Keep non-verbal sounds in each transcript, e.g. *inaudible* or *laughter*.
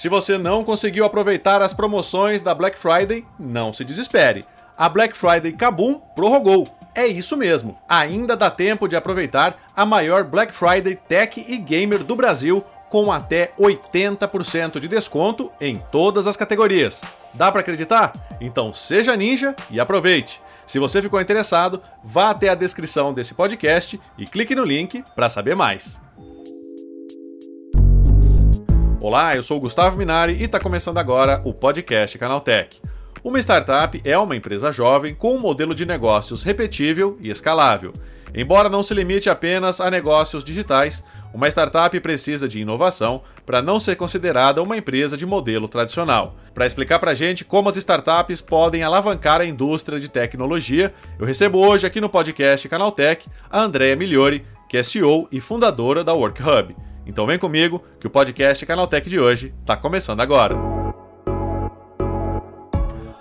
Se você não conseguiu aproveitar as promoções da Black Friday, não se desespere. A Black Friday Kabum prorrogou. É isso mesmo, ainda dá tempo de aproveitar a maior Black Friday Tech e Gamer do Brasil com até 80% de desconto em todas as categorias. Dá para acreditar? Então seja ninja e aproveite. Se você ficou interessado, vá até a descrição desse podcast e clique no link para saber mais. Olá, eu sou o Gustavo Minari e está começando agora o podcast Canaltech. Uma startup é uma empresa jovem com um modelo de negócios repetível e escalável. Embora não se limite apenas a negócios digitais, uma startup precisa de inovação para não ser considerada uma empresa de modelo tradicional. Para explicar para a gente como as startups podem alavancar a indústria de tecnologia, eu recebo hoje aqui no podcast Canaltech a Andrea Migliori, que é CEO e fundadora da WorkHub. Então vem comigo que o podcast Canaltech de hoje está começando agora.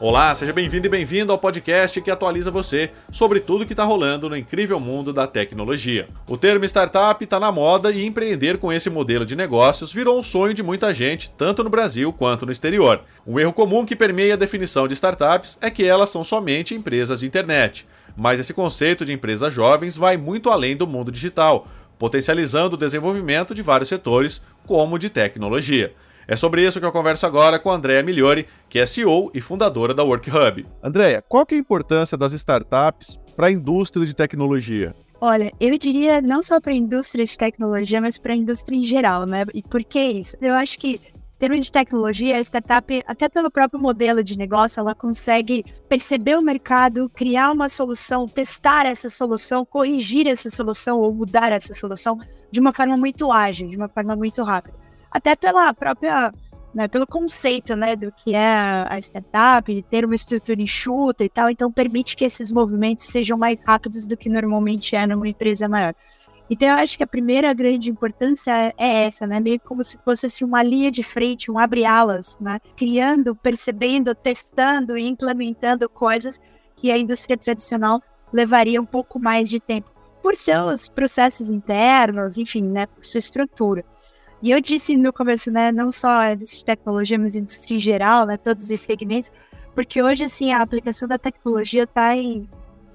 Olá, seja bem-vindo e bem-vindo ao podcast que atualiza você sobre tudo que está rolando no incrível mundo da tecnologia. O termo startup está na moda e empreender com esse modelo de negócios virou um sonho de muita gente, tanto no Brasil quanto no exterior. Um erro comum que permeia a definição de startups é que elas são somente empresas de internet. Mas esse conceito de empresas jovens vai muito além do mundo digital, potencializando o desenvolvimento de vários setores, como de tecnologia. É sobre isso que eu converso agora com a Andrea Migliori, que é CEO e fundadora da WorkHub. Andrea, qual que é a importância das startups para a indústria de tecnologia? Olha, eu diria não só para a indústria de tecnologia, mas para a indústria em geral, né? E por que isso? Eu acho que termos de tecnologia, a startup, até pelo próprio modelo de negócio, ela consegue perceber o mercado, criar uma solução, testar essa solução, corrigir essa solução ou mudar essa solução de uma forma muito ágil, de uma forma muito rápida até pela própria, né, pelo conceito, né, do que é a startup, de ter uma estrutura enxuta e tal, então permite que esses movimentos sejam mais rápidos do que normalmente é numa empresa maior. Então, eu acho que a primeira grande importância é, é essa, né? Meio como se fosse assim, uma linha de frente, um abre-alas, né? Criando, percebendo, testando e implementando coisas que a indústria tradicional levaria um pouco mais de tempo, por seus processos internos, enfim, né? Por sua estrutura. E eu disse no começo, né, não só de tecnologia, mas indústria em geral, né, todos os segmentos, porque hoje, assim, a aplicação da tecnologia está em,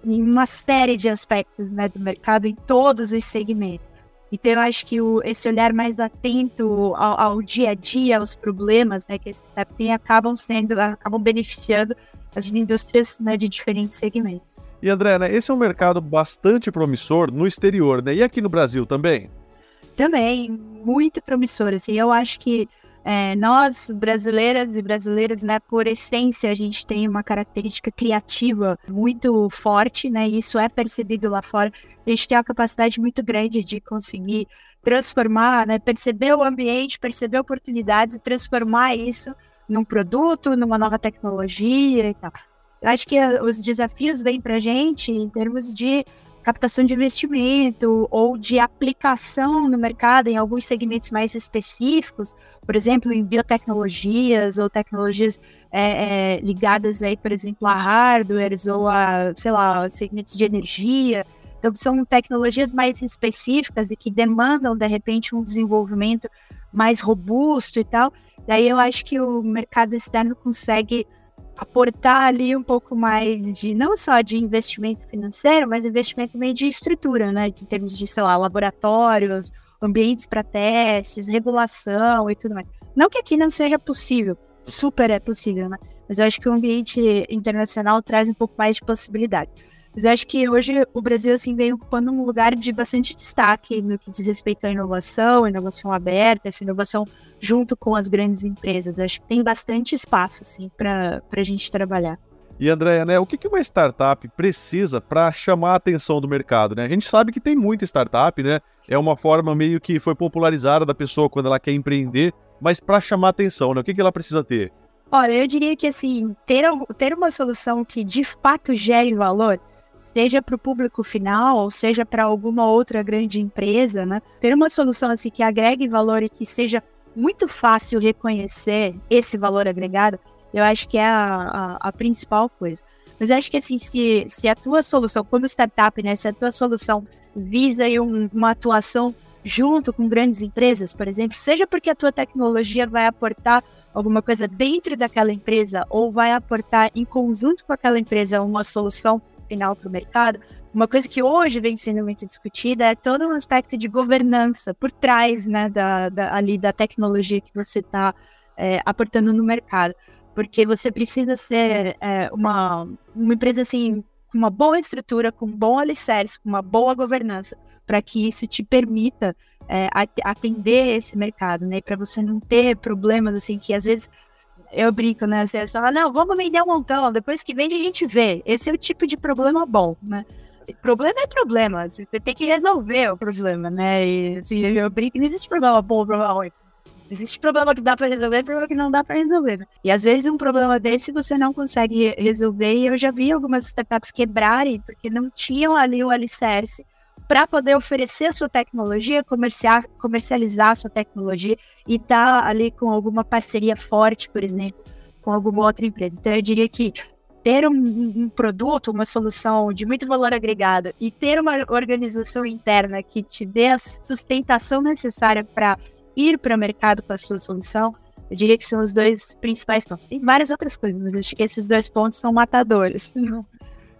em, uma série de aspectos, né, do mercado, em todos os segmentos. Então, eu acho que o, esse olhar mais atento ao, ao, dia a dia, aos problemas, né, que esse STEP tem, acabam sendo, acabam beneficiando as indústrias, né, de diferentes segmentos. E André, né, esse é um mercado bastante promissor no exterior, né, e aqui no Brasil também? também muito promissora. Assim, eu acho que é, nós, brasileiras e brasileiros, né, por essência, a gente tem uma característica criativa muito forte, né? E isso é percebido lá fora. A gente tem uma capacidade muito grande de conseguir transformar, né, perceber o ambiente, perceber oportunidades e transformar isso num produto, numa nova tecnologia e tal. Eu acho que os desafios vêm para a gente em termos de captação de investimento ou de aplicação no mercado em alguns segmentos mais específicos, por exemplo, em biotecnologias ou tecnologias é, é, ligadas aí, por exemplo, a hardwares ou a, sei lá, segmentos de energia. Então, são tecnologias mais específicas e que demandam, de repente, um desenvolvimento mais robusto e tal. Daí eu acho que o mercado externo consegue aportar ali um pouco mais de não só de investimento financeiro, mas investimento também de estrutura, né? Em termos de, sei lá, laboratórios, ambientes para testes, regulação e tudo mais. Não que aqui não seja possível, super é possível, né? Mas eu acho que o ambiente internacional traz um pouco mais de possibilidade. Mas eu acho que hoje o Brasil assim vem ocupando um lugar de bastante destaque no que diz respeito à inovação, inovação aberta, essa inovação junto com as grandes empresas. Eu acho que tem bastante espaço assim para a gente trabalhar. E Andréia, né, o que uma startup precisa para chamar a atenção do mercado? Né? A gente sabe que tem muita startup, né? É uma forma meio que foi popularizada da pessoa quando ela quer empreender, mas para chamar a atenção, né? O que, que ela precisa ter? Olha, eu diria que assim, ter, ter uma solução que de fato gere valor, seja para o público final, ou seja para alguma outra grande empresa, né? Ter uma solução assim que agregue valor e que seja muito fácil reconhecer esse valor agregado, eu acho que é a, a, a principal coisa. Mas eu acho que assim, se, se a tua solução, como startup, né, se a tua solução visa um, uma atuação junto com grandes empresas, por exemplo, seja porque a tua tecnologia vai aportar alguma coisa dentro daquela empresa ou vai aportar em conjunto com aquela empresa uma solução final para o mercado, uma coisa que hoje vem sendo muito discutida é todo um aspecto de governança por trás né, da, da ali da tecnologia que você está é, aportando no mercado. Porque você precisa ser é, uma, uma empresa assim, com uma boa estrutura, com um bom alicerce, com uma boa governança, para que isso te permita é, atender esse mercado, né? Para você não ter problemas assim que às vezes eu brinco, né? Você fala, não, vamos vender um montão, depois que vende a gente vê. Esse é o tipo de problema bom, né? Problema é problema, você tem que resolver o problema, né? E assim, eu brinco, não existe problema bom problema ruim. Existe problema que dá para resolver problema que não dá para resolver. Né? E às vezes um problema desse você não consegue resolver. E eu já vi algumas startups quebrarem porque não tinham ali o alicerce para poder oferecer a sua tecnologia, comercializar a sua tecnologia e estar tá ali com alguma parceria forte, por exemplo, com alguma outra empresa. Então eu diria que ter um, um, produto, uma solução de muito valor agregado e ter uma organização interna que te dê a sustentação necessária para ir para o mercado com a sua solução, eu diria que são os dois principais pontos. Tem várias outras coisas, mas acho que esses dois pontos são matadores. *laughs*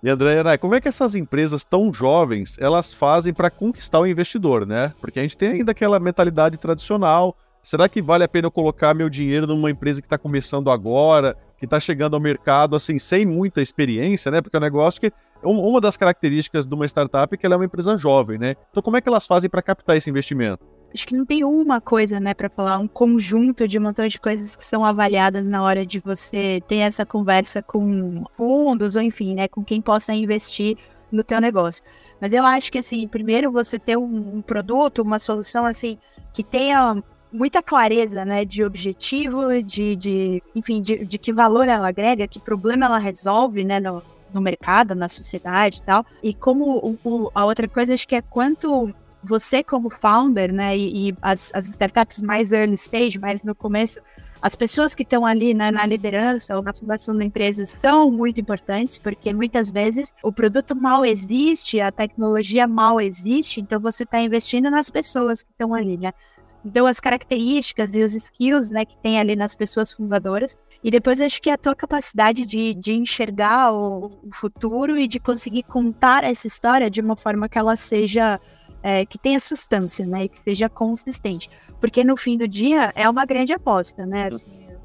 E André, como é que essas empresas tão jovens elas fazem para conquistar o investidor, né? Porque a gente tem ainda aquela mentalidade tradicional. Será que vale a pena eu colocar meu dinheiro numa empresa que está começando agora? que está chegando ao mercado assim sem muita experiência, né? Porque é um negócio que uma das características de uma startup é que ela é uma empresa jovem, né? Então como é que elas fazem para captar esse investimento? Acho que não tem uma coisa, né, para falar, um conjunto de um montão de coisas que são avaliadas na hora de você ter essa conversa com fundos ou enfim, né, com quem possa investir no teu negócio. Mas eu acho que assim, primeiro você ter um, um produto, uma solução assim que tenha muita clareza, né, de objetivo, de, de enfim, de, de, que valor ela agrega, que problema ela resolve, né, no, no mercado, na sociedade e tal. E como o, o, a outra coisa, acho que é quanto você como founder, né, e, e as, as, startups mais early stage, mais no começo, as pessoas que estão ali né, na liderança ou na fundação da empresa são muito importantes, porque muitas vezes o produto mal existe, a tecnologia mal existe, então você está investindo nas pessoas que estão ali, né? Então, as características e os skills né, que tem ali nas pessoas fundadoras. E depois, acho que a tua capacidade de, de enxergar o, o futuro e de conseguir contar essa história de uma forma que ela seja é, que tenha substância, né? E que seja consistente. Porque no fim do dia é uma grande aposta, né?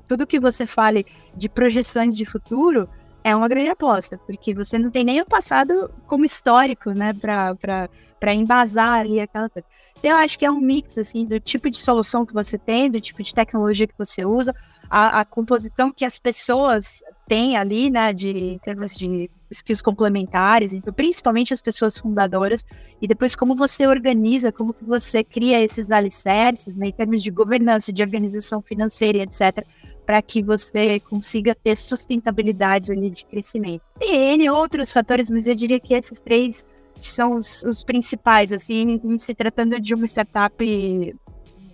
Tudo que você fale de projeções de futuro é uma grande aposta, porque você não tem nem o passado como histórico, né? Para embasar ali aquela coisa. Eu acho que é um mix, assim, do tipo de solução que você tem, do tipo de tecnologia que você usa, a, a composição que as pessoas têm ali, né, de, em termos de skills complementares, então, principalmente as pessoas fundadoras, e depois como você organiza, como que você cria esses alicerces, né, em termos de governança, de organização financeira, etc., para que você consiga ter sustentabilidade ali de crescimento. Tem N outros fatores, mas eu diria que esses três são os, os principais, assim, em, se tratando de uma startup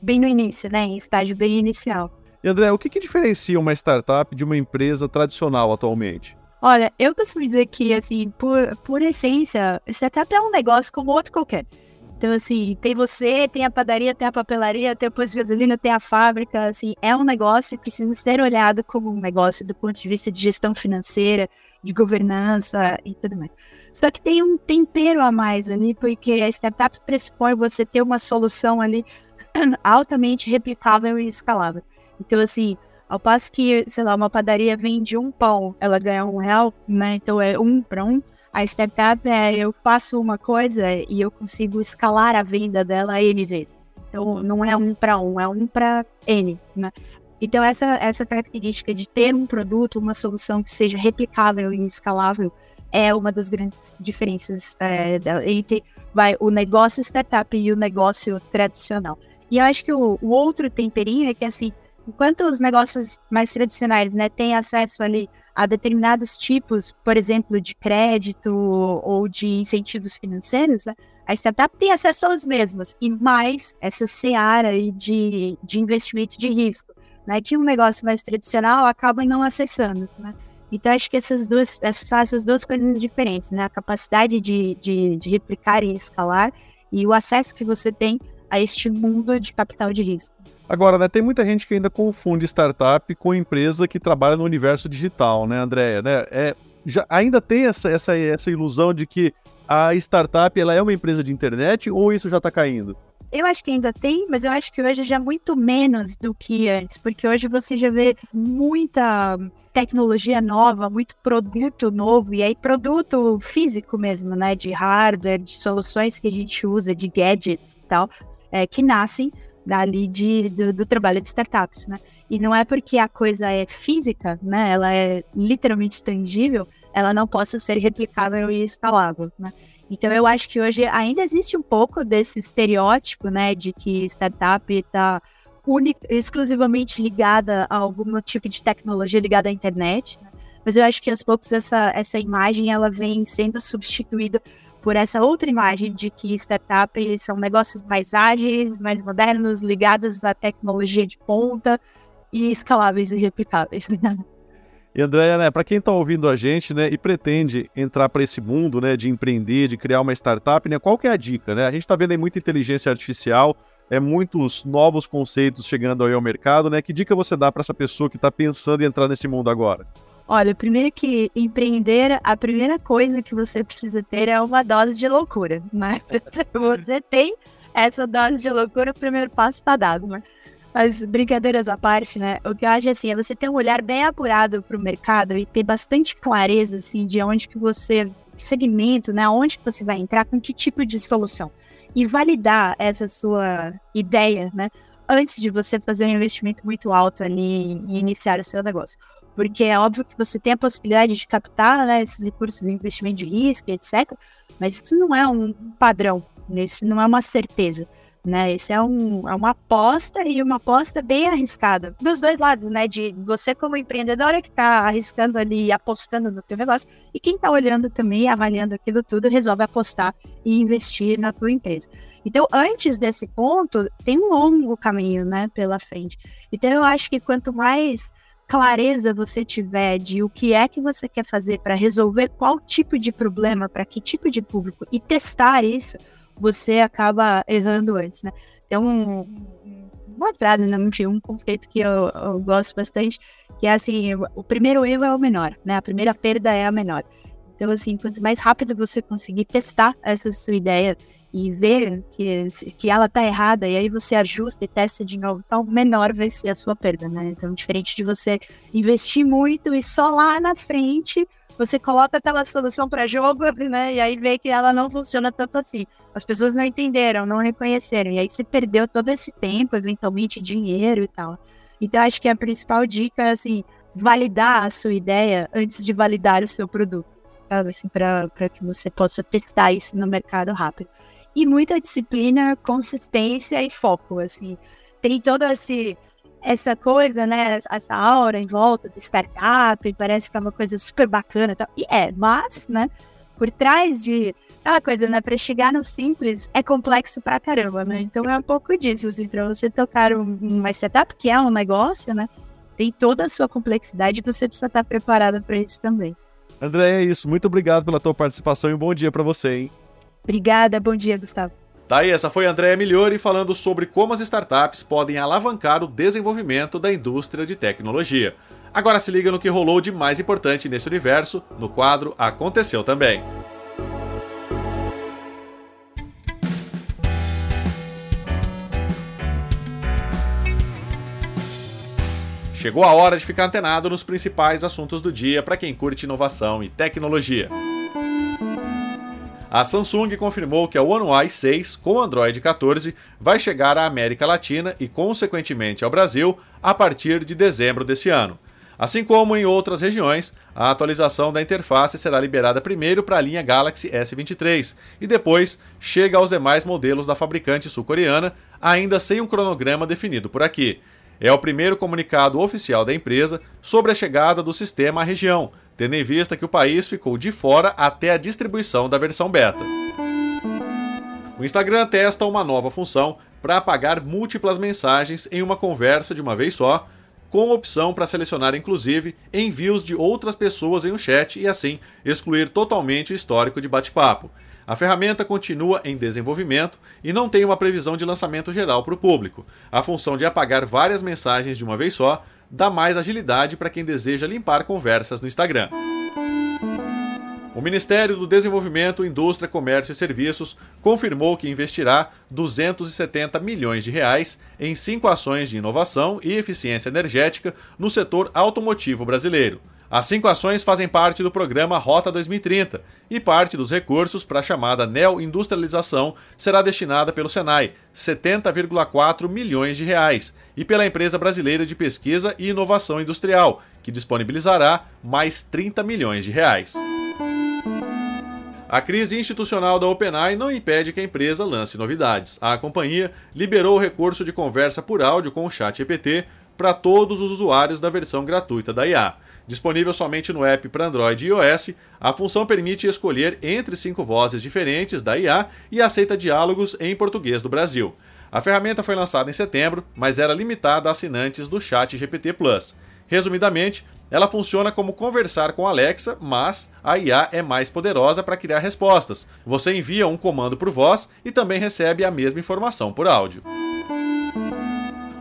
bem no início, né, em estágio bem inicial. André, o que, que diferencia uma startup de uma empresa tradicional atualmente? Olha, eu costumo dizer que, assim, por, por essência, startup é um negócio como outro qualquer. Então, assim, tem você, tem a padaria, tem a papelaria, tem o posto de gasolina, tem a fábrica, assim, é um negócio que precisa ser olhado como um negócio do ponto de vista de gestão financeira, de governança e tudo mais. Só que tem um tempero a mais ali, porque a startup pressupõe você ter uma solução ali *clears throat* altamente replicável e escalável. Então, assim, ao passo que, sei lá, uma padaria vende um pão, ela ganha um real, né? Então é um para um. A startup é eu faço uma coisa e eu consigo escalar a venda dela N vezes. Então não é um para um, é um para N, né? Então essa, essa característica de ter um produto, uma solução que seja replicável e escalável é uma das grandes diferenças é, entre vai, o negócio startup e o negócio tradicional. E eu acho que o, o, outro temperinho é que, assim, enquanto os negócios mais tradicionais né, têm acesso ali a determinados tipos, por exemplo, de crédito ou de incentivos financeiros, né, a startup tem acesso aos mesmos, e mais essa seara de, de investimento de risco, né, que um negócio mais tradicional acaba não acessando. Né? Então, acho que essas duas, essas são essas duas coisas diferentes, né? A capacidade de, de, de replicar e escalar e o acesso que você tem a este mundo de capital de risco. Agora, né, tem muita gente que ainda confunde startup com empresa que trabalha no universo digital, né, Andréia? Né? É, já, ainda tem essa, essa, essa ilusão de que a startup ela é uma empresa de internet ou isso já está caindo? Eu acho que ainda tem, mas eu acho que hoje já muito menos do que antes, porque hoje você já vê muita tecnologia nova, muito produto novo, e aí produto físico mesmo, né? De hardware, de soluções que a gente usa, de gadgets e tal, é, que nascem dali de, do, do trabalho de startups, né? E não é porque a coisa é física, né? Ela é literalmente tangível, ela não possa ser replicável e escalável, né? Então eu acho que hoje ainda existe um pouco desse estereótipo, né, de que startup está exclusivamente ligada a algum tipo de tecnologia ligada à internet. Né? Mas eu acho que aos poucos essa, essa imagem ela vem sendo substituída por essa outra imagem de que startups são negócios mais ágeis, mais modernos, ligados à tecnologia de ponta e escaláveis e replicáveis. *laughs* E Andréia, né, para quem está ouvindo a gente, né, e pretende entrar para esse mundo, né, de empreender, de criar uma startup, né, qual que é a dica, né? A gente está vendo aí muita inteligência artificial, é muitos novos conceitos chegando aí ao mercado, né? Que dica você dá para essa pessoa que está pensando em entrar nesse mundo agora? Olha, primeiro que empreender, a primeira coisa que você precisa ter é uma dose de loucura, né? *laughs* Você tem essa dose de loucura, o primeiro passo está dado, né? Mas brincadeiras à parte, né? O que eu acho assim, é você ter um olhar bem apurado para o mercado e ter bastante clareza assim de onde que você segmento, né? Onde que você vai entrar, com que tipo de solução. E validar essa sua ideia, né? Antes de você fazer um investimento muito alto ali e iniciar o seu negócio. Porque é óbvio que você tem a possibilidade de captar né, esses recursos de investimento de risco, etc. Mas isso não é um padrão, né? isso não é uma certeza né? Isso é, um, é uma aposta e uma aposta bem arriscada. Dos dois lados, né? De você como empreendedora que está arriscando ali, apostando no teu negócio, e quem está olhando também, avaliando aquilo tudo, resolve apostar e investir na tua empresa. Então, antes desse ponto, tem um longo caminho, né, pela frente. Então, eu acho que quanto mais clareza você tiver de o que é que você quer fazer para resolver qual tipo de problema, para que tipo de público, e testar isso, você acaba errando antes, né? Tem um, uma frase, né? um conceito que eu, eu, gosto bastante, que é assim, o primeiro erro é o menor, né? A primeira perda é a menor. Então, assim, quanto mais rápido você conseguir testar essa sua ideia e ver que, que ela tá errada, e aí você ajusta e testa de novo, então menor vai ser a sua perda, né? Então, diferente de você investir muito e só lá na frente você coloca aquela solução para jogo, *laughs* né? E aí vê que ela não funciona tanto assim. As pessoas não entenderam, não reconheceram. E aí você perdeu todo esse tempo, eventualmente dinheiro e tal. Então, acho que a principal dica é, assim, validar a sua ideia antes de validar o seu produto. Assim, para que você possa testar isso no mercado rápido. E muita disciplina, consistência e foco, assim. Tem todo esse essa coisa, né, essa aura em volta de startup, parece que é uma coisa super bacana e tal. E é, mas, né, por trás de aquela coisa, né, para chegar no simples é complexo pra caramba, né? Então é um pouco disso, assim, para você tocar um, uma startup, que é um negócio, né, tem toda a sua complexidade e você precisa estar preparado para isso também. André, é isso. Muito obrigado pela tua participação e um bom dia para você, hein? Obrigada, bom dia, Gustavo. Tá aí, essa foi a Andrea Migliori falando sobre como as startups podem alavancar o desenvolvimento da indústria de tecnologia. Agora se liga no que rolou de mais importante nesse universo, no quadro Aconteceu Também. Chegou a hora de ficar antenado nos principais assuntos do dia para quem curte inovação e tecnologia. A Samsung confirmou que a One UI 6 com Android 14 vai chegar à América Latina e, consequentemente, ao Brasil a partir de dezembro desse ano. Assim como em outras regiões, a atualização da interface será liberada primeiro para a linha Galaxy S23 e depois chega aos demais modelos da fabricante sul-coreana, ainda sem um cronograma definido por aqui. É o primeiro comunicado oficial da empresa sobre a chegada do sistema à região, tendo em vista que o país ficou de fora até a distribuição da versão beta. O Instagram testa uma nova função para apagar múltiplas mensagens em uma conversa de uma vez só, com opção para selecionar inclusive envios de outras pessoas em um chat e assim excluir totalmente o histórico de bate-papo. A ferramenta continua em desenvolvimento e não tem uma previsão de lançamento geral para o público. A função de apagar várias mensagens de uma vez só dá mais agilidade para quem deseja limpar conversas no Instagram. O Ministério do Desenvolvimento, Indústria, Comércio e Serviços confirmou que investirá 270 milhões de reais em cinco ações de inovação e eficiência energética no setor automotivo brasileiro. As cinco ações fazem parte do programa Rota 2030 e parte dos recursos para a chamada neoindustrialização será destinada pelo Senai, 70,4 milhões de reais, e pela empresa brasileira de pesquisa e inovação industrial, que disponibilizará mais 30 milhões de reais. A crise institucional da OpenAI não impede que a empresa lance novidades. A companhia liberou o recurso de conversa por áudio com o ChatGPT para todos os usuários da versão gratuita da IA. Disponível somente no app para Android e iOS, a função permite escolher entre cinco vozes diferentes da IA e aceita diálogos em português do Brasil. A ferramenta foi lançada em setembro, mas era limitada a assinantes do Chat GPT Plus. Resumidamente, ela funciona como conversar com Alexa, mas a IA é mais poderosa para criar respostas. Você envia um comando por voz e também recebe a mesma informação por áudio.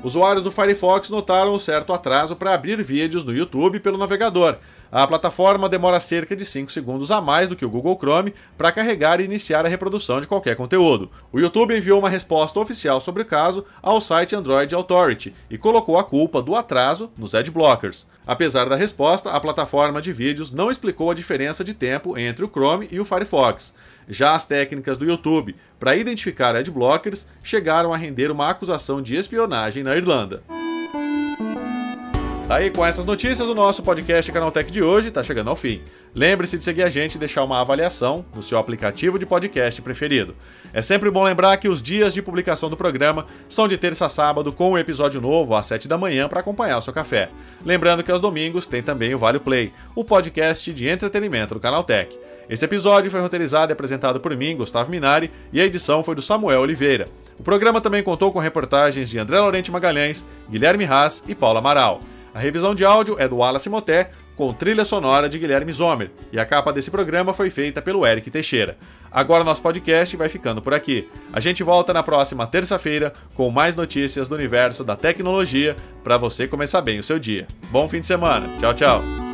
Usuários do Firefox notaram um certo atraso para abrir vídeos no YouTube pelo navegador. A plataforma demora cerca de 5 segundos a mais do que o Google Chrome para carregar e iniciar a reprodução de qualquer conteúdo. O YouTube enviou uma resposta oficial sobre o caso ao site Android Authority e colocou a culpa do atraso nos adblockers. Apesar da resposta, a plataforma de vídeos não explicou a diferença de tempo entre o Chrome e o Firefox. Já as técnicas do YouTube para identificar adblockers chegaram a render uma acusação de espionagem na Irlanda. Tá aí com essas notícias, o nosso podcast Canaltech de hoje está chegando ao fim. Lembre-se de seguir a gente e deixar uma avaliação no seu aplicativo de podcast preferido. É sempre bom lembrar que os dias de publicação do programa são de terça a sábado, com um episódio novo às 7 da manhã para acompanhar o seu café. Lembrando que aos domingos tem também o Vale Play, o podcast de entretenimento do Canaltech. Esse episódio foi roteirizado e apresentado por mim, Gustavo Minari, e a edição foi do Samuel Oliveira. O programa também contou com reportagens de André Laurente Magalhães, Guilherme Haas e Paula Amaral. A revisão de áudio é do Wallace Moté, com trilha sonora de Guilherme Zomer, e a capa desse programa foi feita pelo Eric Teixeira. Agora nosso podcast vai ficando por aqui. A gente volta na próxima terça-feira com mais notícias do universo da tecnologia para você começar bem o seu dia. Bom fim de semana. Tchau, tchau.